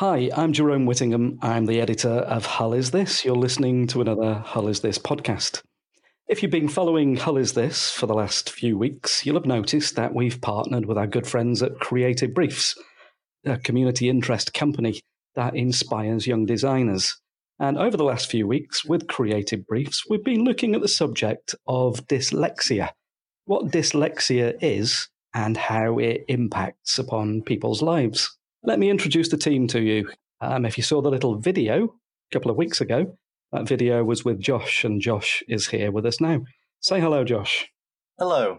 Hi, I'm Jerome Whittingham. I'm the editor of Hull Is This. You're listening to another Hull Is This podcast. If you've been following Hull Is This for the last few weeks, you'll have noticed that we've partnered with our good friends at Creative Briefs, a community interest company that inspires young designers. And over the last few weeks, with Creative Briefs, we've been looking at the subject of dyslexia, what dyslexia is, and how it impacts upon people's lives. Let me introduce the team to you. Um, if you saw the little video a couple of weeks ago, that video was with Josh, and Josh is here with us now. Say hello, Josh. Hello.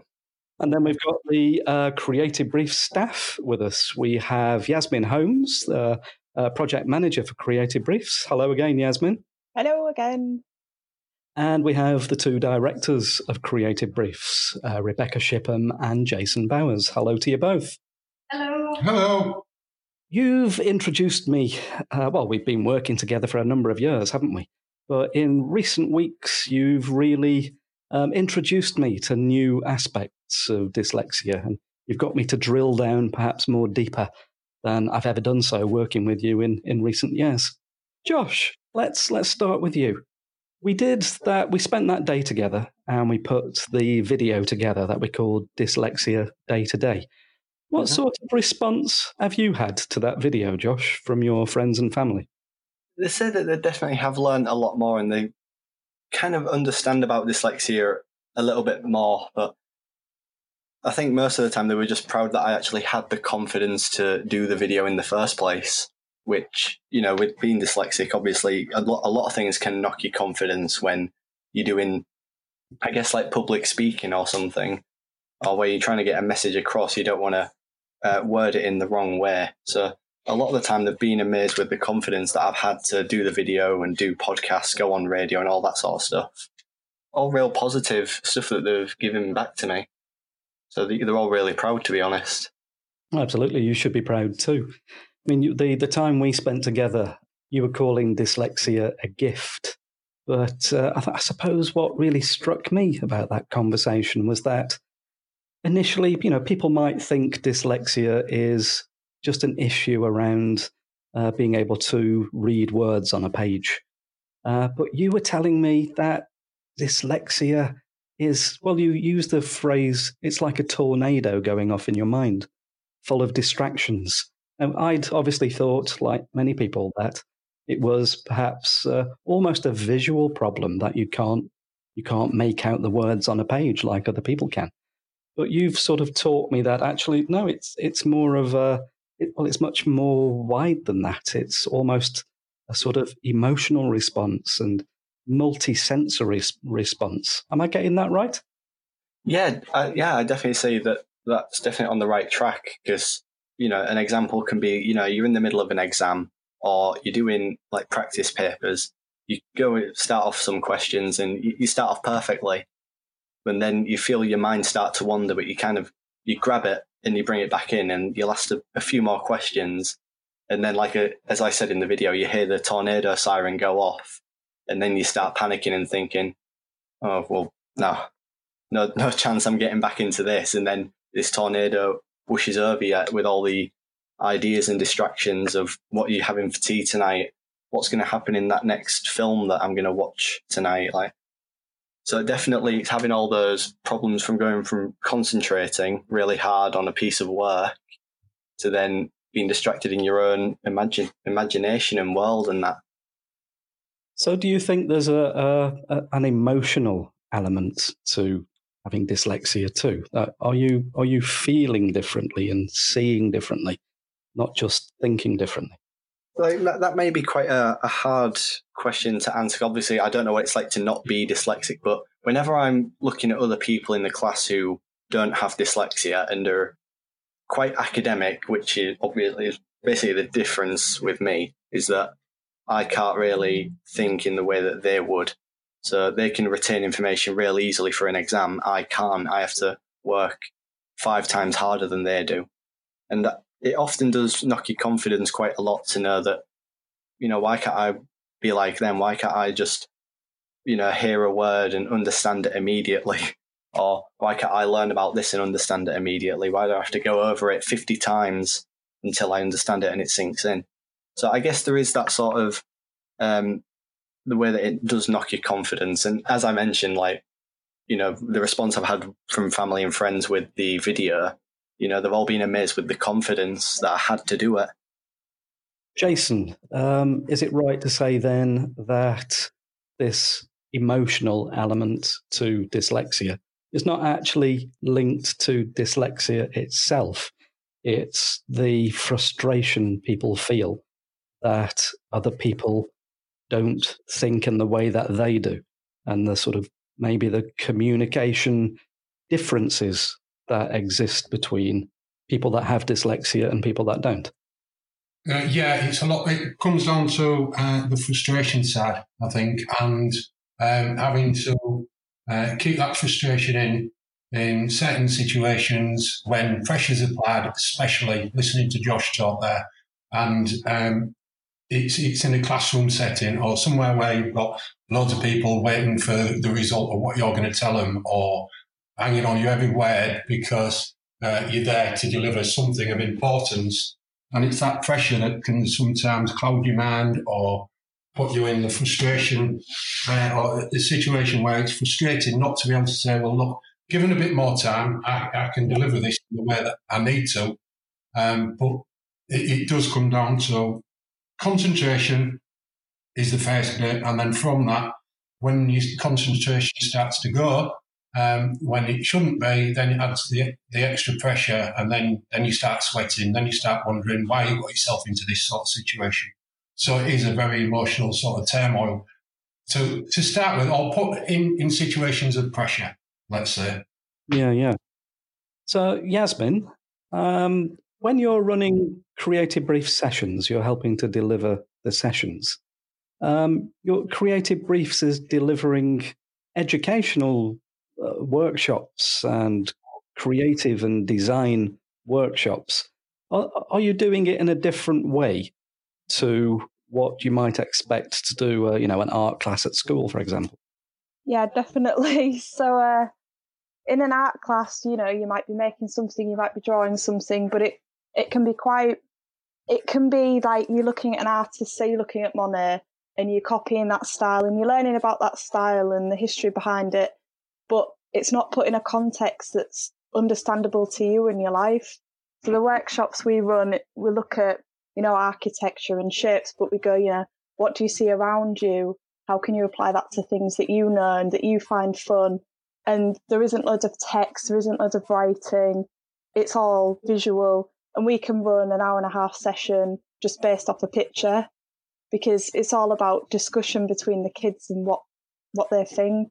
And then we've got the uh, Creative Brief staff with us. We have Yasmin Holmes, the uh, project manager for Creative Briefs. Hello again, Yasmin. Hello again. And we have the two directors of Creative Briefs, uh, Rebecca Shipham and Jason Bowers. Hello to you both. Hello. Hello. You've introduced me. Uh, well, we've been working together for a number of years, haven't we? But in recent weeks, you've really um, introduced me to new aspects of dyslexia, and you've got me to drill down perhaps more deeper than I've ever done so working with you in, in recent years. Josh, let's let's start with you. We did that. We spent that day together, and we put the video together that we called Dyslexia Day to Day. What mm-hmm. sort of response have you had to that video, Josh, from your friends and family? They say that they definitely have learned a lot more and they kind of understand about dyslexia a little bit more. But I think most of the time they were just proud that I actually had the confidence to do the video in the first place. Which, you know, with being dyslexic, obviously a lot, a lot of things can knock your confidence when you're doing, I guess, like public speaking or something, or where you're trying to get a message across. You don't want to uh, word it in the wrong way. So a lot of the time they've been amazed with the confidence that I've had to do the video and do podcasts, go on radio and all that sort of stuff. All real positive stuff that they've given back to me. So they're all really proud, to be honest. Absolutely, you should be proud too. I mean, the the time we spent together, you were calling dyslexia a gift, but uh, I, th- I suppose what really struck me about that conversation was that initially, you know, people might think dyslexia is just an issue around uh, being able to read words on a page. Uh, but you were telling me that dyslexia is, well, you use the phrase, it's like a tornado going off in your mind, full of distractions. I'd obviously thought, like many people, that it was perhaps uh, almost a visual problem that you can't you can't make out the words on a page like other people can. But you've sort of taught me that actually, no, it's it's more of a it, well, it's much more wide than that. It's almost a sort of emotional response and multi-sensory response. Am I getting that right? Yeah, yeah, I definitely say that that's definitely on the right track because you know an example can be you know you're in the middle of an exam or you're doing like practice papers. You go start off some questions and you start off perfectly, and then you feel your mind start to wander, but you kind of you grab it and you bring it back in, and you'll ask a, a few more questions, and then like a, as I said in the video, you hear the tornado siren go off, and then you start panicking and thinking, oh well, no, no, no chance I'm getting back into this, and then this tornado pushes over you with all the ideas and distractions of what you're having for tea tonight, what's going to happen in that next film that I'm going to watch tonight, like so definitely having all those problems from going from concentrating really hard on a piece of work to then being distracted in your own imagine, imagination and world and that. So do you think there's a, a, a an emotional element to having dyslexia too? Uh, are you are you feeling differently and seeing differently, not just thinking differently? Like that, that may be quite a, a, hard question to answer. Obviously, I don't know what it's like to not be dyslexic, but whenever I'm looking at other people in the class who don't have dyslexia and are quite academic, which is obviously basically the difference with me, is that I can't really think in the way that they would. So they can retain information real easily for an exam. I can't. I have to work five times harder than they do. And it often does knock your confidence quite a lot to know that, you know, why can't I be like them? Why can't I just, you know, hear a word and understand it immediately? Or why can't I learn about this and understand it immediately? Why do I have to go over it 50 times until I understand it and it sinks in? So I guess there is that sort of um, the way that it does knock your confidence. And as I mentioned, like you know, the response I've had from family and friends with the video, you know, they've all been amazed with the confidence that I had to do it. Jason, um, is it right to say then that this emotional element to dyslexia is not actually linked to dyslexia itself? It's the frustration people feel that other people don't think in the way that they do, and the sort of maybe the communication differences that exist between people that have dyslexia and people that don't. Uh, yeah, it's a lot. It comes down to uh, the frustration side, I think, and um, having to uh, keep that frustration in in certain situations when pressures applied, especially listening to Josh talk there, and um, it's it's in a classroom setting or somewhere where you've got loads of people waiting for the result of what you're going to tell them, or hanging on you every word because uh, you're there to deliver something of importance. And it's that pressure that can sometimes cloud your mind or put you in the frustration uh, or the situation where it's frustrating not to be able to say, well, look, given a bit more time, I, I can deliver this in the way that I need to. Um, but it, it, does come down to concentration is the first bit. And then from that, when your concentration starts to go, um, when it shouldn't be, then it adds the, the extra pressure, and then then you start sweating. Then you start wondering why you got yourself into this sort of situation. So it is a very emotional sort of turmoil. To to start with, I'll put in in situations of pressure. Let's say. Yeah, yeah. So Yasmin, um, when you're running creative brief sessions, you're helping to deliver the sessions. Um, your creative briefs is delivering educational uh, workshops and creative and design workshops. Are, are, you doing it in a different way to what you might expect to do, uh, you know, an art class at school, for example? Yeah, definitely. So, uh, in an art class, you know, you might be making something, you might be drawing something, but it it can be quite. It can be like you're looking at an artist, say you're looking at Monet, and you're copying that style, and you're learning about that style and the history behind it but it's not put in a context that's understandable to you in your life. So the workshops we run, we look at, you know, architecture and shapes, but we go, you know, what do you see around you? How can you apply that to things that you know and that you find fun? And there isn't loads of text, there isn't loads of writing. It's all visual. And we can run an hour and a half session just based off a picture because it's all about discussion between the kids and what what they think.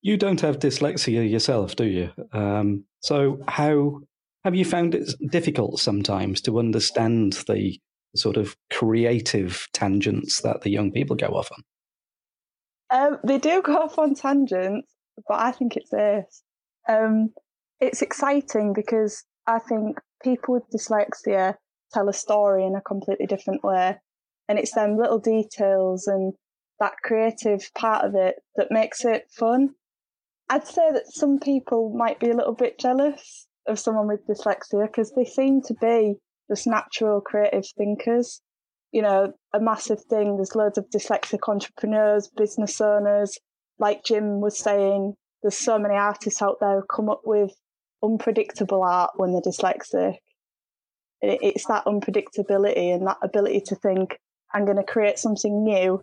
You don't have dyslexia yourself, do you? Um, so how have you found it difficult sometimes to understand the sort of creative tangents that the young people go off on? Um, they do go off on tangents, but I think it's this. Um, it's exciting because I think people with dyslexia tell a story in a completely different way. And it's them little details and that creative part of it that makes it fun. I'd say that some people might be a little bit jealous of someone with dyslexia because they seem to be just natural creative thinkers. You know, a massive thing. There's loads of dyslexic entrepreneurs, business owners. Like Jim was saying, there's so many artists out there who come up with unpredictable art when they're dyslexic. It's that unpredictability and that ability to think, I'm going to create something new.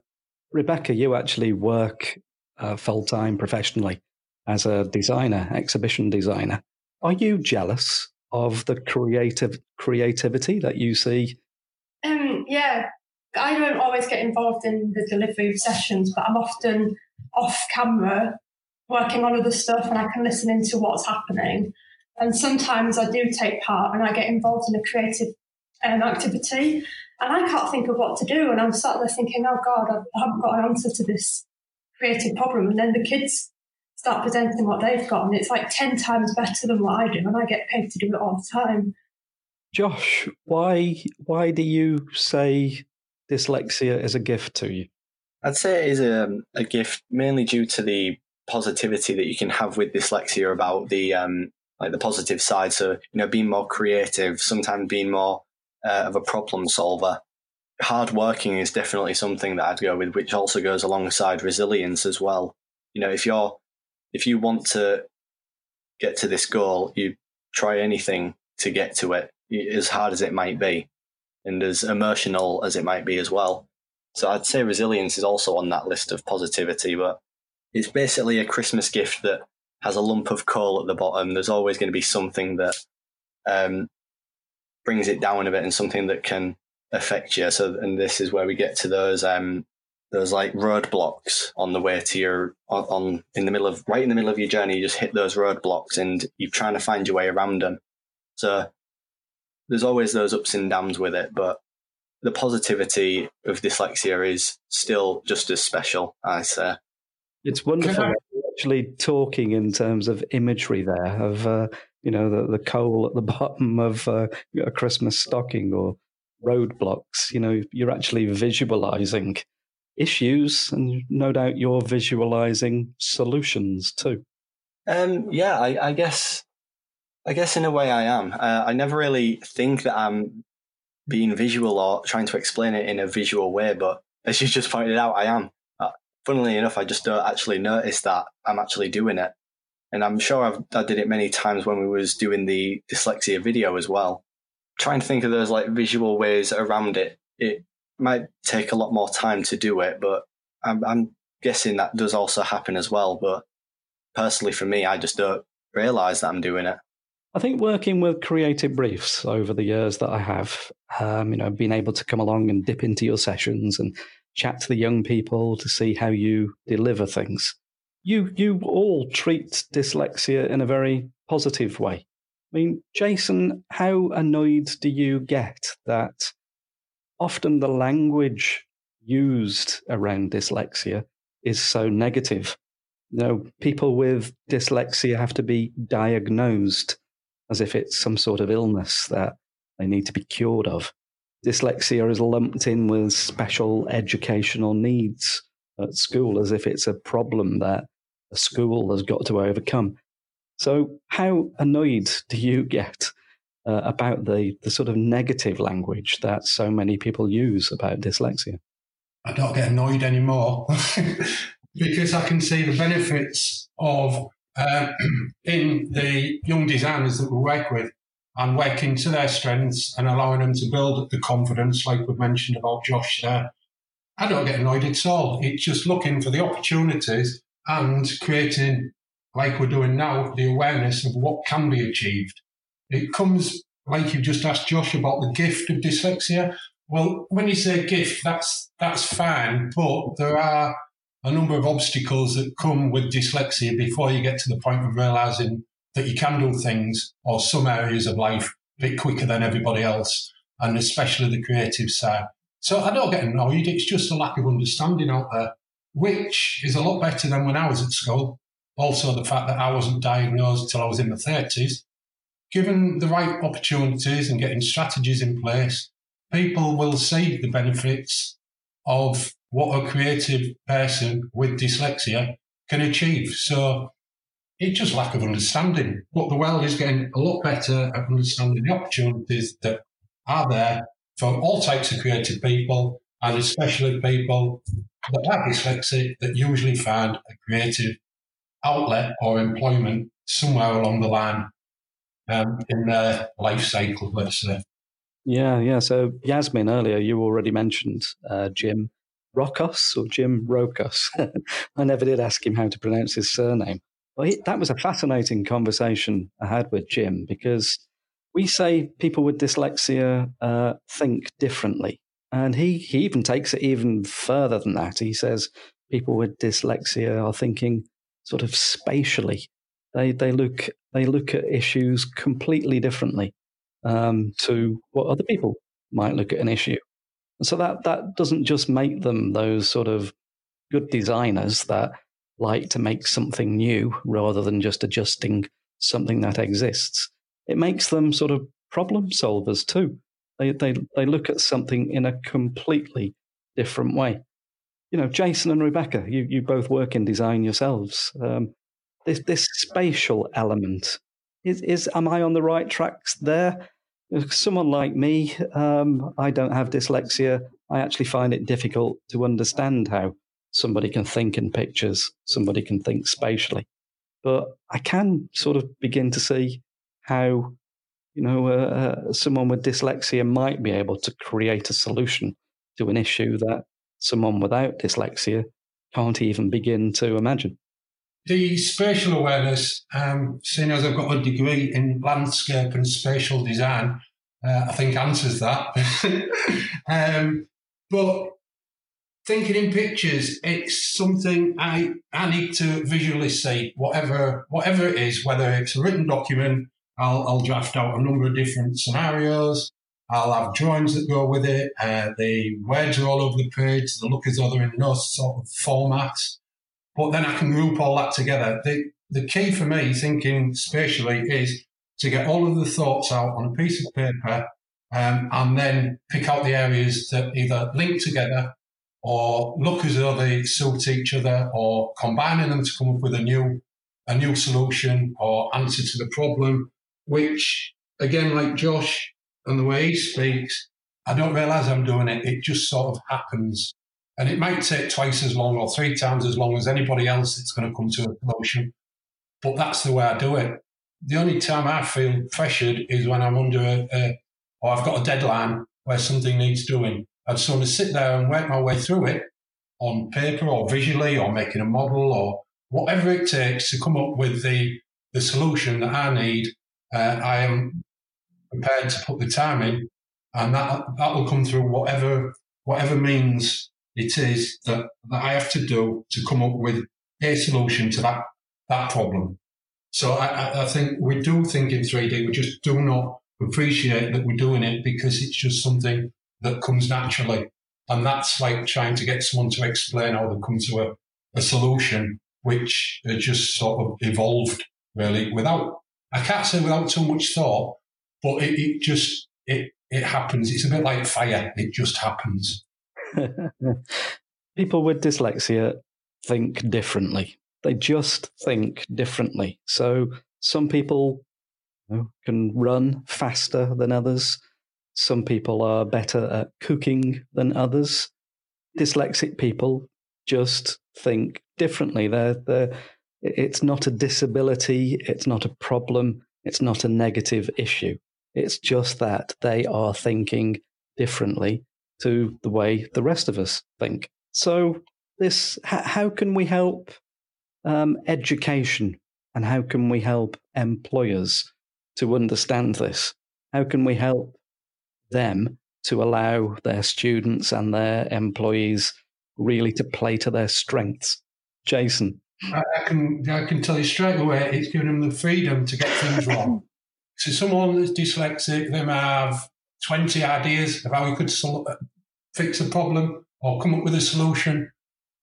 Rebecca, you actually work uh, full time professionally as a designer, exhibition designer. Are you jealous of the creative creativity that you see? Um, yeah, I don't always get involved in the delivery of sessions, but I'm often off camera working on other stuff and I can listen into what's happening. And sometimes I do take part and I get involved in a creative um, activity and I can't think of what to do. And I'm sat there thinking, oh God, I haven't got an answer to this creative problem. And then the kids start presenting what they've got, and it's like 10 times better than what I do, and I get paid to do it all the time. Josh, why why do you say dyslexia is a gift to you? I'd say it is a, a gift mainly due to the positivity that you can have with dyslexia about the um, like the positive side. So you know, being more creative, sometimes being more uh, of a problem solver. hard working is definitely something that I'd go with, which also goes alongside resilience as well. You know, if you're if you want to get to this goal, you try anything to get to it, as hard as it might be, and as emotional as it might be as well. So I'd say resilience is also on that list of positivity, but it's basically a Christmas gift that has a lump of coal at the bottom. There's always going to be something that um, brings it down a bit and something that can affect you. So, and this is where we get to those um, those like roadblocks on the way to your on, on, in the middle of right in the middle of your journey. You just hit those roadblocks and you're trying to find your way around them. So there's always those ups and downs with it, but the positivity of dyslexia is still just as special. I say. It's wonderful actually talking in terms of imagery there of uh, you know the, the coal at the bottom of uh, a Christmas stocking or roadblocks. You know, you're actually visualizing issues, and no doubt you're visualizing solutions too. Um, yeah, I, I, guess, I guess in a way I am. Uh, I never really think that I'm being visual or trying to explain it in a visual way, but as you just pointed out, I am. Uh, funnily enough, I just don't actually notice that I'm actually doing it, and I'm sure I've, I did it many times when we was doing the dyslexia video as well trying to think of those like visual ways around it, it might take a lot more time to do it, but I'm, I'm guessing that does also happen as well. But personally, for me, I just don't realize that I'm doing it. I think working with creative briefs over the years that I have, um, you know, being able to come along and dip into your sessions and chat to the young people to see how you deliver things. You you all treat dyslexia in a very positive way. I mean, Jason, how annoyed do you get that often the language used around dyslexia is so negative? You know, people with dyslexia have to be diagnosed as if it's some sort of illness that they need to be cured of. Dyslexia is lumped in with special educational needs at school as if it's a problem that a school has got to overcome. So, how annoyed do you get uh, about the, the sort of negative language that so many people use about dyslexia? I don't get annoyed anymore because I can see the benefits of uh, in the young designers that we work with and working to their strengths and allowing them to build the confidence, like we mentioned about Josh there. I don't get annoyed at all. It's just looking for the opportunities and creating like we're doing now, the awareness of what can be achieved. It comes, like you just asked Josh about the gift of dyslexia. Well, when you say gift, that's that's fine, but there are a number of obstacles that come with dyslexia before you get to the point of realizing that you can do things or some areas of life a bit quicker than everybody else, and especially the creative side. So I don't get annoyed. It's just a lack of understanding out there, which is a lot better than when I was at school also the fact that I wasn't diagnosed until I was in my 30s. Given the right opportunities and getting strategies in place, people will see the benefits of what a creative person with dyslexia can achieve. So it's just lack of understanding. But the world is getting a lot better at understanding the opportunities that are there for all types of creative people, and especially people that are dyslexic that usually find a creative outlet or employment somewhere along the line um, in their life cycle, let's say. Yeah, yeah. So Yasmin, earlier you already mentioned uh, Jim Rokos or Jim Rokos. I never did ask him how to pronounce his surname. Well, he, that was a fascinating conversation I had with Jim because we say people with dyslexia uh, think differently. And he, he even takes it even further than that. He says people with dyslexia are thinking sort of spatially. They they look they look at issues completely differently um, to what other people might look at an issue. And so that that doesn't just make them those sort of good designers that like to make something new rather than just adjusting something that exists. It makes them sort of problem solvers too. They they they look at something in a completely different way you know, Jason and Rebecca, you, you both work in design yourselves. Um, this this spatial element is is am I on the right tracks there? Someone like me, um, I don't have dyslexia. I actually find it difficult to understand how somebody can think in pictures, somebody can think spatially. But I can sort of begin to see how, you know, uh, uh, someone with dyslexia might be able to create a solution to an issue that someone without dyslexia can't even begin to imagine. The spatial awareness, um, seeing as I've got a degree in landscape and spatial design, uh, I think answers that. um, but thinking in pictures, it's something I, I need to visually see, whatever whatever it is, whether it's a written document, I'll, I'll draft out a number of different scenarios. I'll have drawings that go with it. Uh, the words are all over the page. They look as though they're in no sort of format. But then I can group all that together. The, the key for me, thinking spatially, is to get all of the thoughts out on a piece of paper um, and then pick out the areas that either link together or look as though they suit each other or combining them to come up with a new a new solution or answer to the problem, which again, like Josh and the way he speaks, I don't realize I'm doing it. It just sort of happens. And it might take twice as long or three times as long as anybody else that's going to come to a solution. But that's the way I do it. The only time I feel pressured is when I'm under a, a or I've got a deadline where something needs doing. I'd sort of sit there and work my way through it on paper or visually or making a model or whatever it takes to come up with the, the solution that I need. Uh, I am prepared to put the time in and that, that will come through whatever, whatever means it is that, that I have to do to come up with a solution to that, that problem. So I, I think we do think in 3D, we just do not appreciate that we're doing it because it's just something that comes naturally. And that's like trying to get someone to explain how they come to a, a solution, which uh, just sort of evolved really without, I can't say without too much thought, but it, it just, it, it happens. It's a bit like fire. It just happens. People with dyslexia think differently. They just think differently. So some people you know, can run faster than others. Some people are better at cooking than others. Dyslexic people just think differently. They're, they're, it's not a disability, it's not a problem, it's not a negative issue. It's just that they are thinking differently to the way the rest of us think. So, this how can we help um, education and how can we help employers to understand this? How can we help them to allow their students and their employees really to play to their strengths? Jason. I, can I can tell you straight away, it's giving them the freedom to get things wrong. so someone that's dyslexic, they may have 20 ideas of how we could sol- uh, fix a problem or come up with a solution.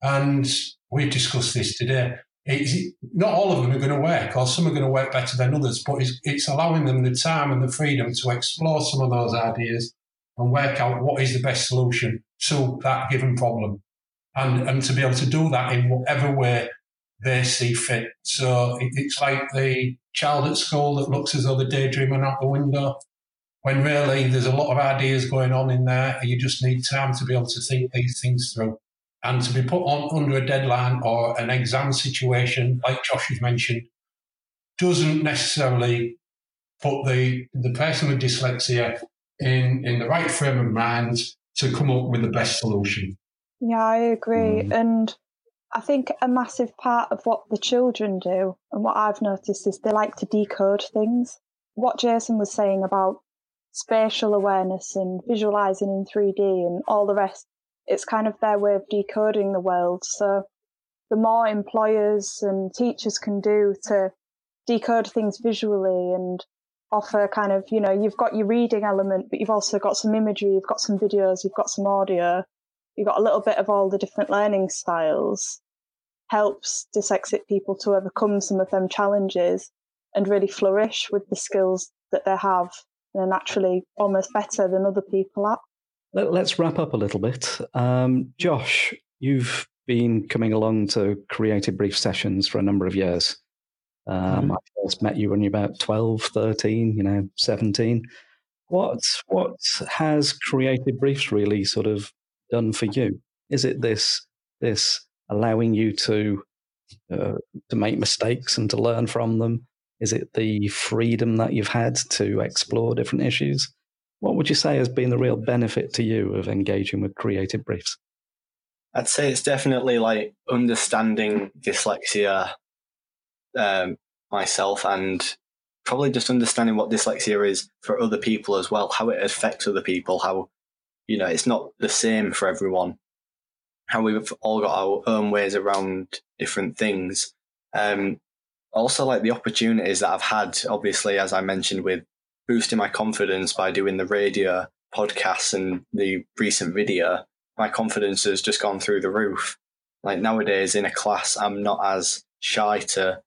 And we've discussed this today it's, not all of them are going to work, or some are going to work better than others, but it's, it's allowing them the time and the freedom to explore some of those ideas and work out what is the best solution to that given problem. And, and to be able to do that in whatever way they see fit. So it, it's like the child at school that looks as though they're daydreaming out the window, when really there's a lot of ideas going on in there, and you just need time to be able to think these things through and to be put on under a deadline or an exam situation, like Josh has mentioned, doesn't necessarily put the the person with dyslexia in in the right frame of mind to come up with the best solution. Yeah, I agree, mm. and I think a massive part of what the children do and what I've noticed is they like to decode things. What Jason was saying about spatial awareness and visualizing in 3D and all the rest it's kind of their way of decoding the world. So the more employers and teachers can do to decode things visually and offer kind of, you know, you've got your reading element, but you've also got some imagery, you've got some videos, you've got some audio, you've got a little bit of all the different learning styles, helps dyslexic people to overcome some of them challenges and really flourish with the skills that they have and are naturally almost better than other people at. Let, us wrap up a little bit. Um, Josh, you've been coming along to creative brief sessions for a number of years. Um, mm-hmm. I first met you when you were about 12, 13, you know, 17. What, what has creative briefs really sort of done for you? Is it this this allowing you to uh, to make mistakes and to learn from them? Is it the freedom that you've had to explore different issues? What would you say has been the real benefit to you of engaging with creative briefs? I'd say it's definitely like understanding dyslexia um, myself and probably just understanding what dyslexia is for other people as well, how it affects other people, how, you know, it's not the same for everyone, how we've all got our own ways around different things. Um, also, like the opportunities that I've had, obviously, as I mentioned, with boosting my confidence by doing the radio podcasts and the recent video, my confidence has just gone through the roof. Like nowadays in a class, I'm not as shy to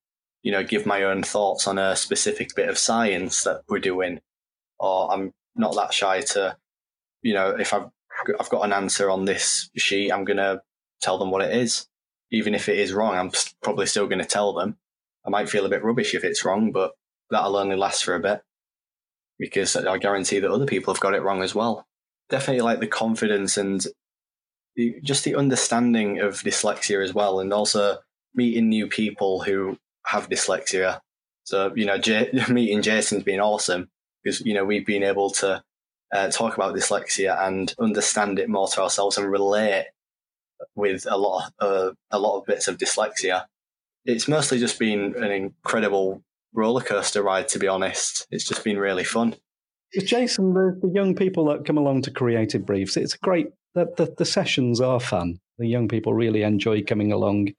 you know, give my own thoughts on a specific bit of science that we're doing, or I'm not that shy to, you know, if I've I've got an answer on this sheet, I'm gonna tell them what it is, even if it is wrong. I'm probably still gonna tell them. I might feel a bit rubbish if it's wrong, but that'll only last for a bit because I guarantee that other people have got it wrong as well. Definitely like the confidence and just the understanding of dyslexia as well, and also meeting new people who have dyslexia. So, you know, J- meeting Jason's been awesome because, you know, we've been able to uh, talk about dyslexia and understand it more to ourselves and relate with a lot, of, uh, a lot of bits of dyslexia. It's mostly just been an incredible roller coaster ride, to be honest. It's just been really fun. Jason, the, the young people that come along to Creative Briefs, it's great that the, the sessions are fun. The young people really enjoy coming along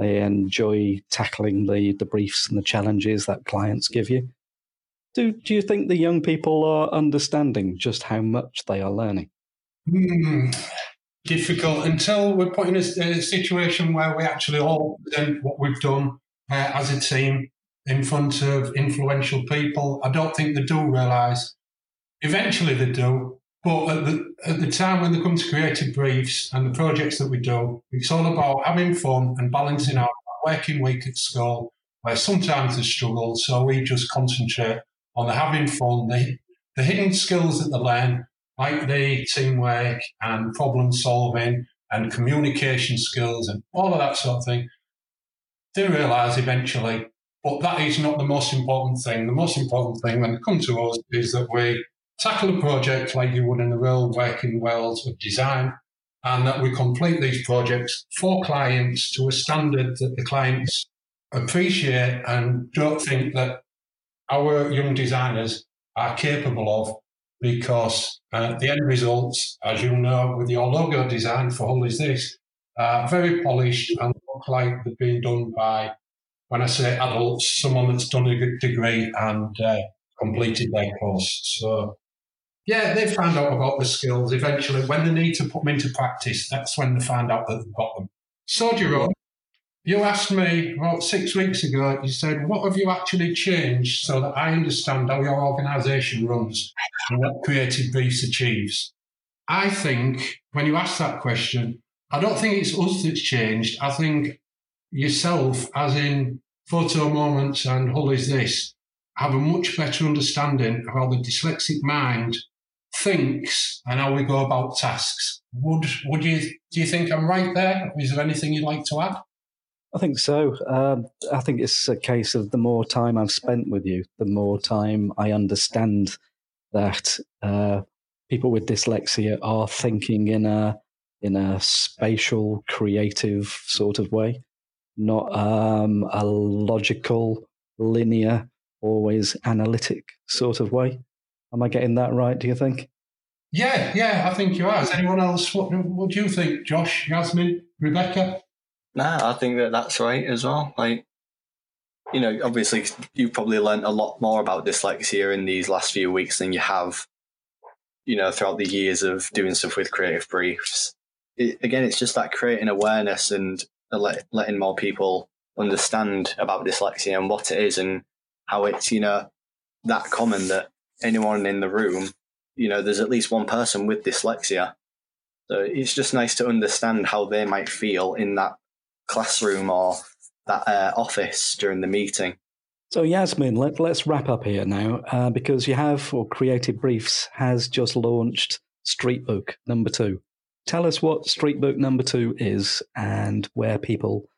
they enjoy tackling the, the briefs and the challenges that clients give you. Do, do you think the young people are understanding just how much they are learning? Hmm. Difficult until we're put in a, a, situation where we actually all present what we've done uh, as a team in front of influential people. I don't think they do realise. Eventually they do, but at the, at the time when they come to creative briefs and the projects that we do, it's all about having fun and balancing out working week at school, where sometimes they struggle. So we just concentrate on the having fun, the, the hidden skills that they learn, like the teamwork and problem solving and communication skills and all of that sort of thing. They realise eventually, but that is not the most important thing. The most important thing when they come to us is that we tackle a project like you would in the real working world of design, and that we complete these projects for clients to a standard that the clients appreciate and don't think that our young designers are capable of because uh, the end results, as you know, with your logo design for Hull is this, are very polished and look like they've been done by, when I say adults, someone that's done a degree and uh, completed their course. So yeah, they find out about the skills eventually. When they need to put them into practice, that's when they find out that they've got them. So, Jerome, you asked me about six weeks ago, you said, What have you actually changed so that I understand how your organisation runs and what Creative Briefs achieves? I think when you ask that question, I don't think it's us that's changed. I think yourself, as in Photo Moments and Hull is This, have a much better understanding of how the dyslexic mind thinks and how we go about tasks. Would would you do you think I'm right there? Is there anything you'd like to add? I think so. Um, I think it's a case of the more time I've spent with you, the more time I understand that uh, people with dyslexia are thinking in a in a spatial, creative sort of way, not um, a logical, linear, always analytic sort of way. Am I getting that right? Do you think? Yeah, yeah, I think you are. Is anyone else? What, what do you think, Josh, Yasmin, Rebecca? Nah, I think that that's right as well. Like, you know, obviously you've probably learned a lot more about dyslexia in these last few weeks than you have, you know, throughout the years of doing stuff with creative briefs. It, again, it's just that creating awareness and let, letting more people understand about dyslexia and what it is and how it's, you know, that common that anyone in the room, you know, there's at least one person with dyslexia. So it's just nice to understand how they might feel in that classroom or that uh, office during the meeting. So Yasmin, let, us wrap up here now uh, because you have, or Creative Briefs has just launched Street Book number two. tell us what Street Book number two is and where people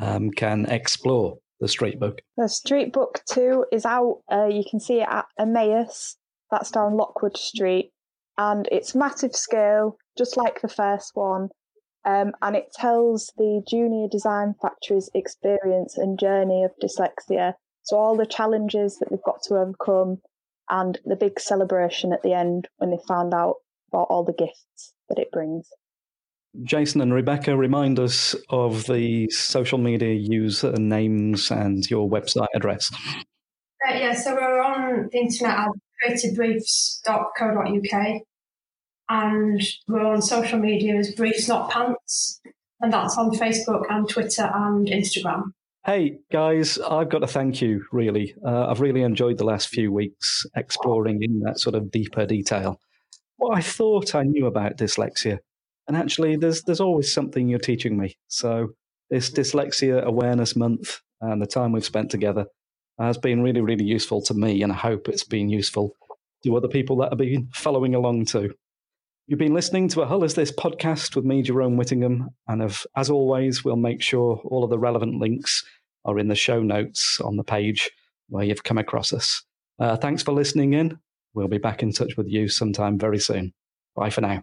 um, can explore the Street Book. The Street Book 2 is out. Uh, you can see it at Emmaus, that's down Lockwood Street, and it's massive scale, just like the first one. Um, and it tells the junior design factory's experience and journey of dyslexia. So, all the challenges that they've got to overcome, and the big celebration at the end when they found out about all the gifts that it brings. Jason and Rebecca, remind us of the social media user names and your website address. Uh, yeah, so we're on the internet at creativebriefs.co.uk and we're on social media as Briefs Not Pants, and that's on Facebook and Twitter and Instagram. Hey guys, I've got to thank you. Really, uh, I've really enjoyed the last few weeks exploring in that sort of deeper detail what I thought I knew about dyslexia, and actually, there's there's always something you're teaching me. So this dyslexia awareness month and the time we've spent together has been really, really useful to me, and I hope it's been useful to other people that have been following along too. You've been listening to a Hull is This podcast with me, Jerome Whittingham, and of, as always, we'll make sure all of the relevant links are in the show notes on the page where you've come across us. Uh, thanks for listening in. We'll be back in touch with you sometime very soon. Bye for now.